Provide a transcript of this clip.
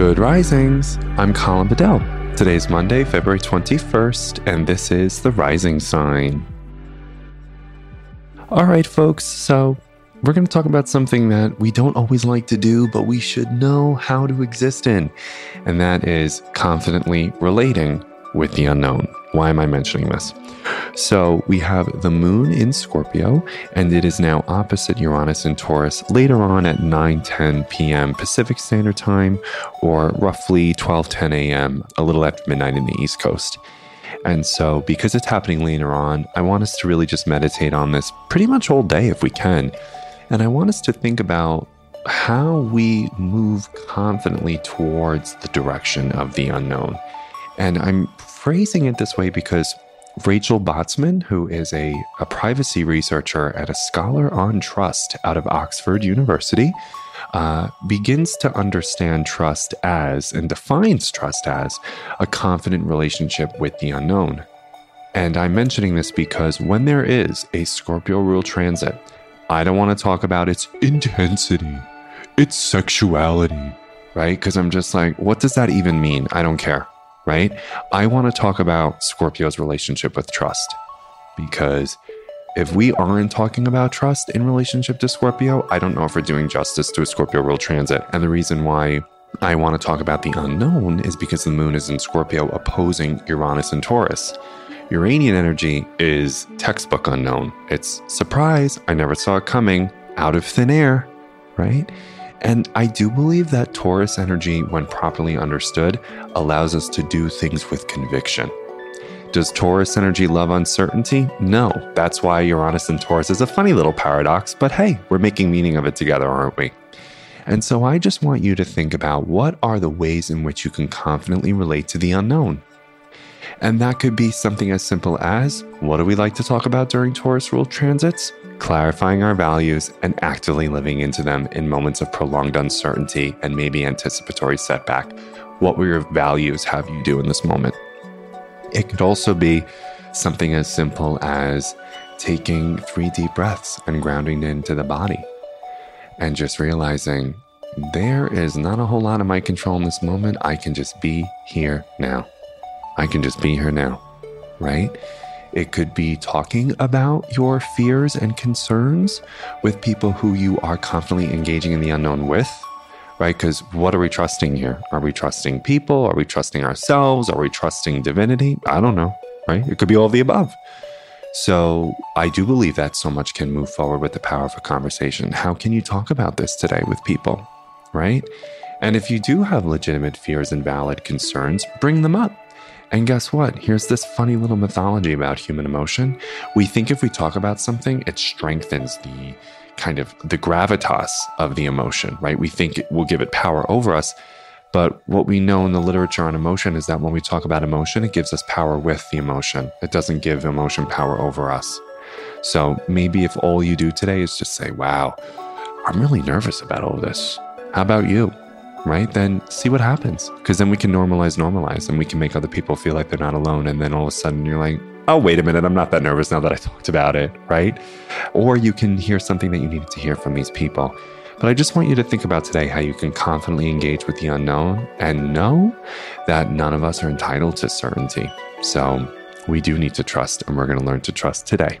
Good risings. I'm Colin Bedell. Today's Monday, February 21st, and this is the rising sign. All right, folks, so we're going to talk about something that we don't always like to do, but we should know how to exist in, and that is confidently relating with the unknown. Why am I mentioning this? So we have the moon in Scorpio, and it is now opposite Uranus in Taurus later on at 9 10 p.m. Pacific Standard Time, or roughly 12 10 a.m., a little after midnight in the East Coast. And so, because it's happening later on, I want us to really just meditate on this pretty much all day if we can. And I want us to think about how we move confidently towards the direction of the unknown. And I'm phrasing it this way because Rachel Botsman, who is a, a privacy researcher at a scholar on trust out of Oxford University, uh, begins to understand trust as and defines trust as a confident relationship with the unknown. And I'm mentioning this because when there is a Scorpio rule transit, I don't want to talk about its intensity, its sexuality, right? Because I'm just like, what does that even mean? I don't care right? I want to talk about Scorpio's relationship with trust because if we aren't talking about trust in relationship to Scorpio, I don't know if we're doing justice to a Scorpio rule transit. And the reason why I want to talk about the unknown is because the moon is in Scorpio opposing Uranus and Taurus. Uranian energy is textbook unknown. It's surprise, I never saw it coming, out of thin air, right? And I do believe that Taurus energy, when properly understood, allows us to do things with conviction. Does Taurus energy love uncertainty? No. That's why Uranus and Taurus is a funny little paradox, but hey, we're making meaning of it together, aren't we? And so I just want you to think about what are the ways in which you can confidently relate to the unknown. And that could be something as simple as what do we like to talk about during Taurus rule transits? clarifying our values, and actively living into them in moments of prolonged uncertainty and maybe anticipatory setback. What will your values have you do in this moment? It could also be something as simple as taking three deep breaths and grounding into the body and just realizing there is not a whole lot of my control in this moment. I can just be here now. I can just be here now, right? It could be talking about your fears and concerns with people who you are confidently engaging in the unknown with, right? Because what are we trusting here? Are we trusting people? Are we trusting ourselves? Are we trusting divinity? I don't know, right? It could be all the above. So I do believe that so much can move forward with the power of a conversation. How can you talk about this today with people, right? And if you do have legitimate fears and valid concerns, bring them up and guess what? Here's this funny little mythology about human emotion. We think if we talk about something, it strengthens the kind of the gravitas of the emotion, right? We think it will give it power over us. But what we know in the literature on emotion is that when we talk about emotion, it gives us power with the emotion. It doesn't give emotion power over us. So maybe if all you do today is just say, wow, I'm really nervous about all this. How about you? Right? Then see what happens. Because then we can normalize, normalize, and we can make other people feel like they're not alone. And then all of a sudden you're like, oh, wait a minute, I'm not that nervous now that I talked about it, right? Or you can hear something that you needed to hear from these people. But I just want you to think about today how you can confidently engage with the unknown and know that none of us are entitled to certainty. So we do need to trust, and we're going to learn to trust today.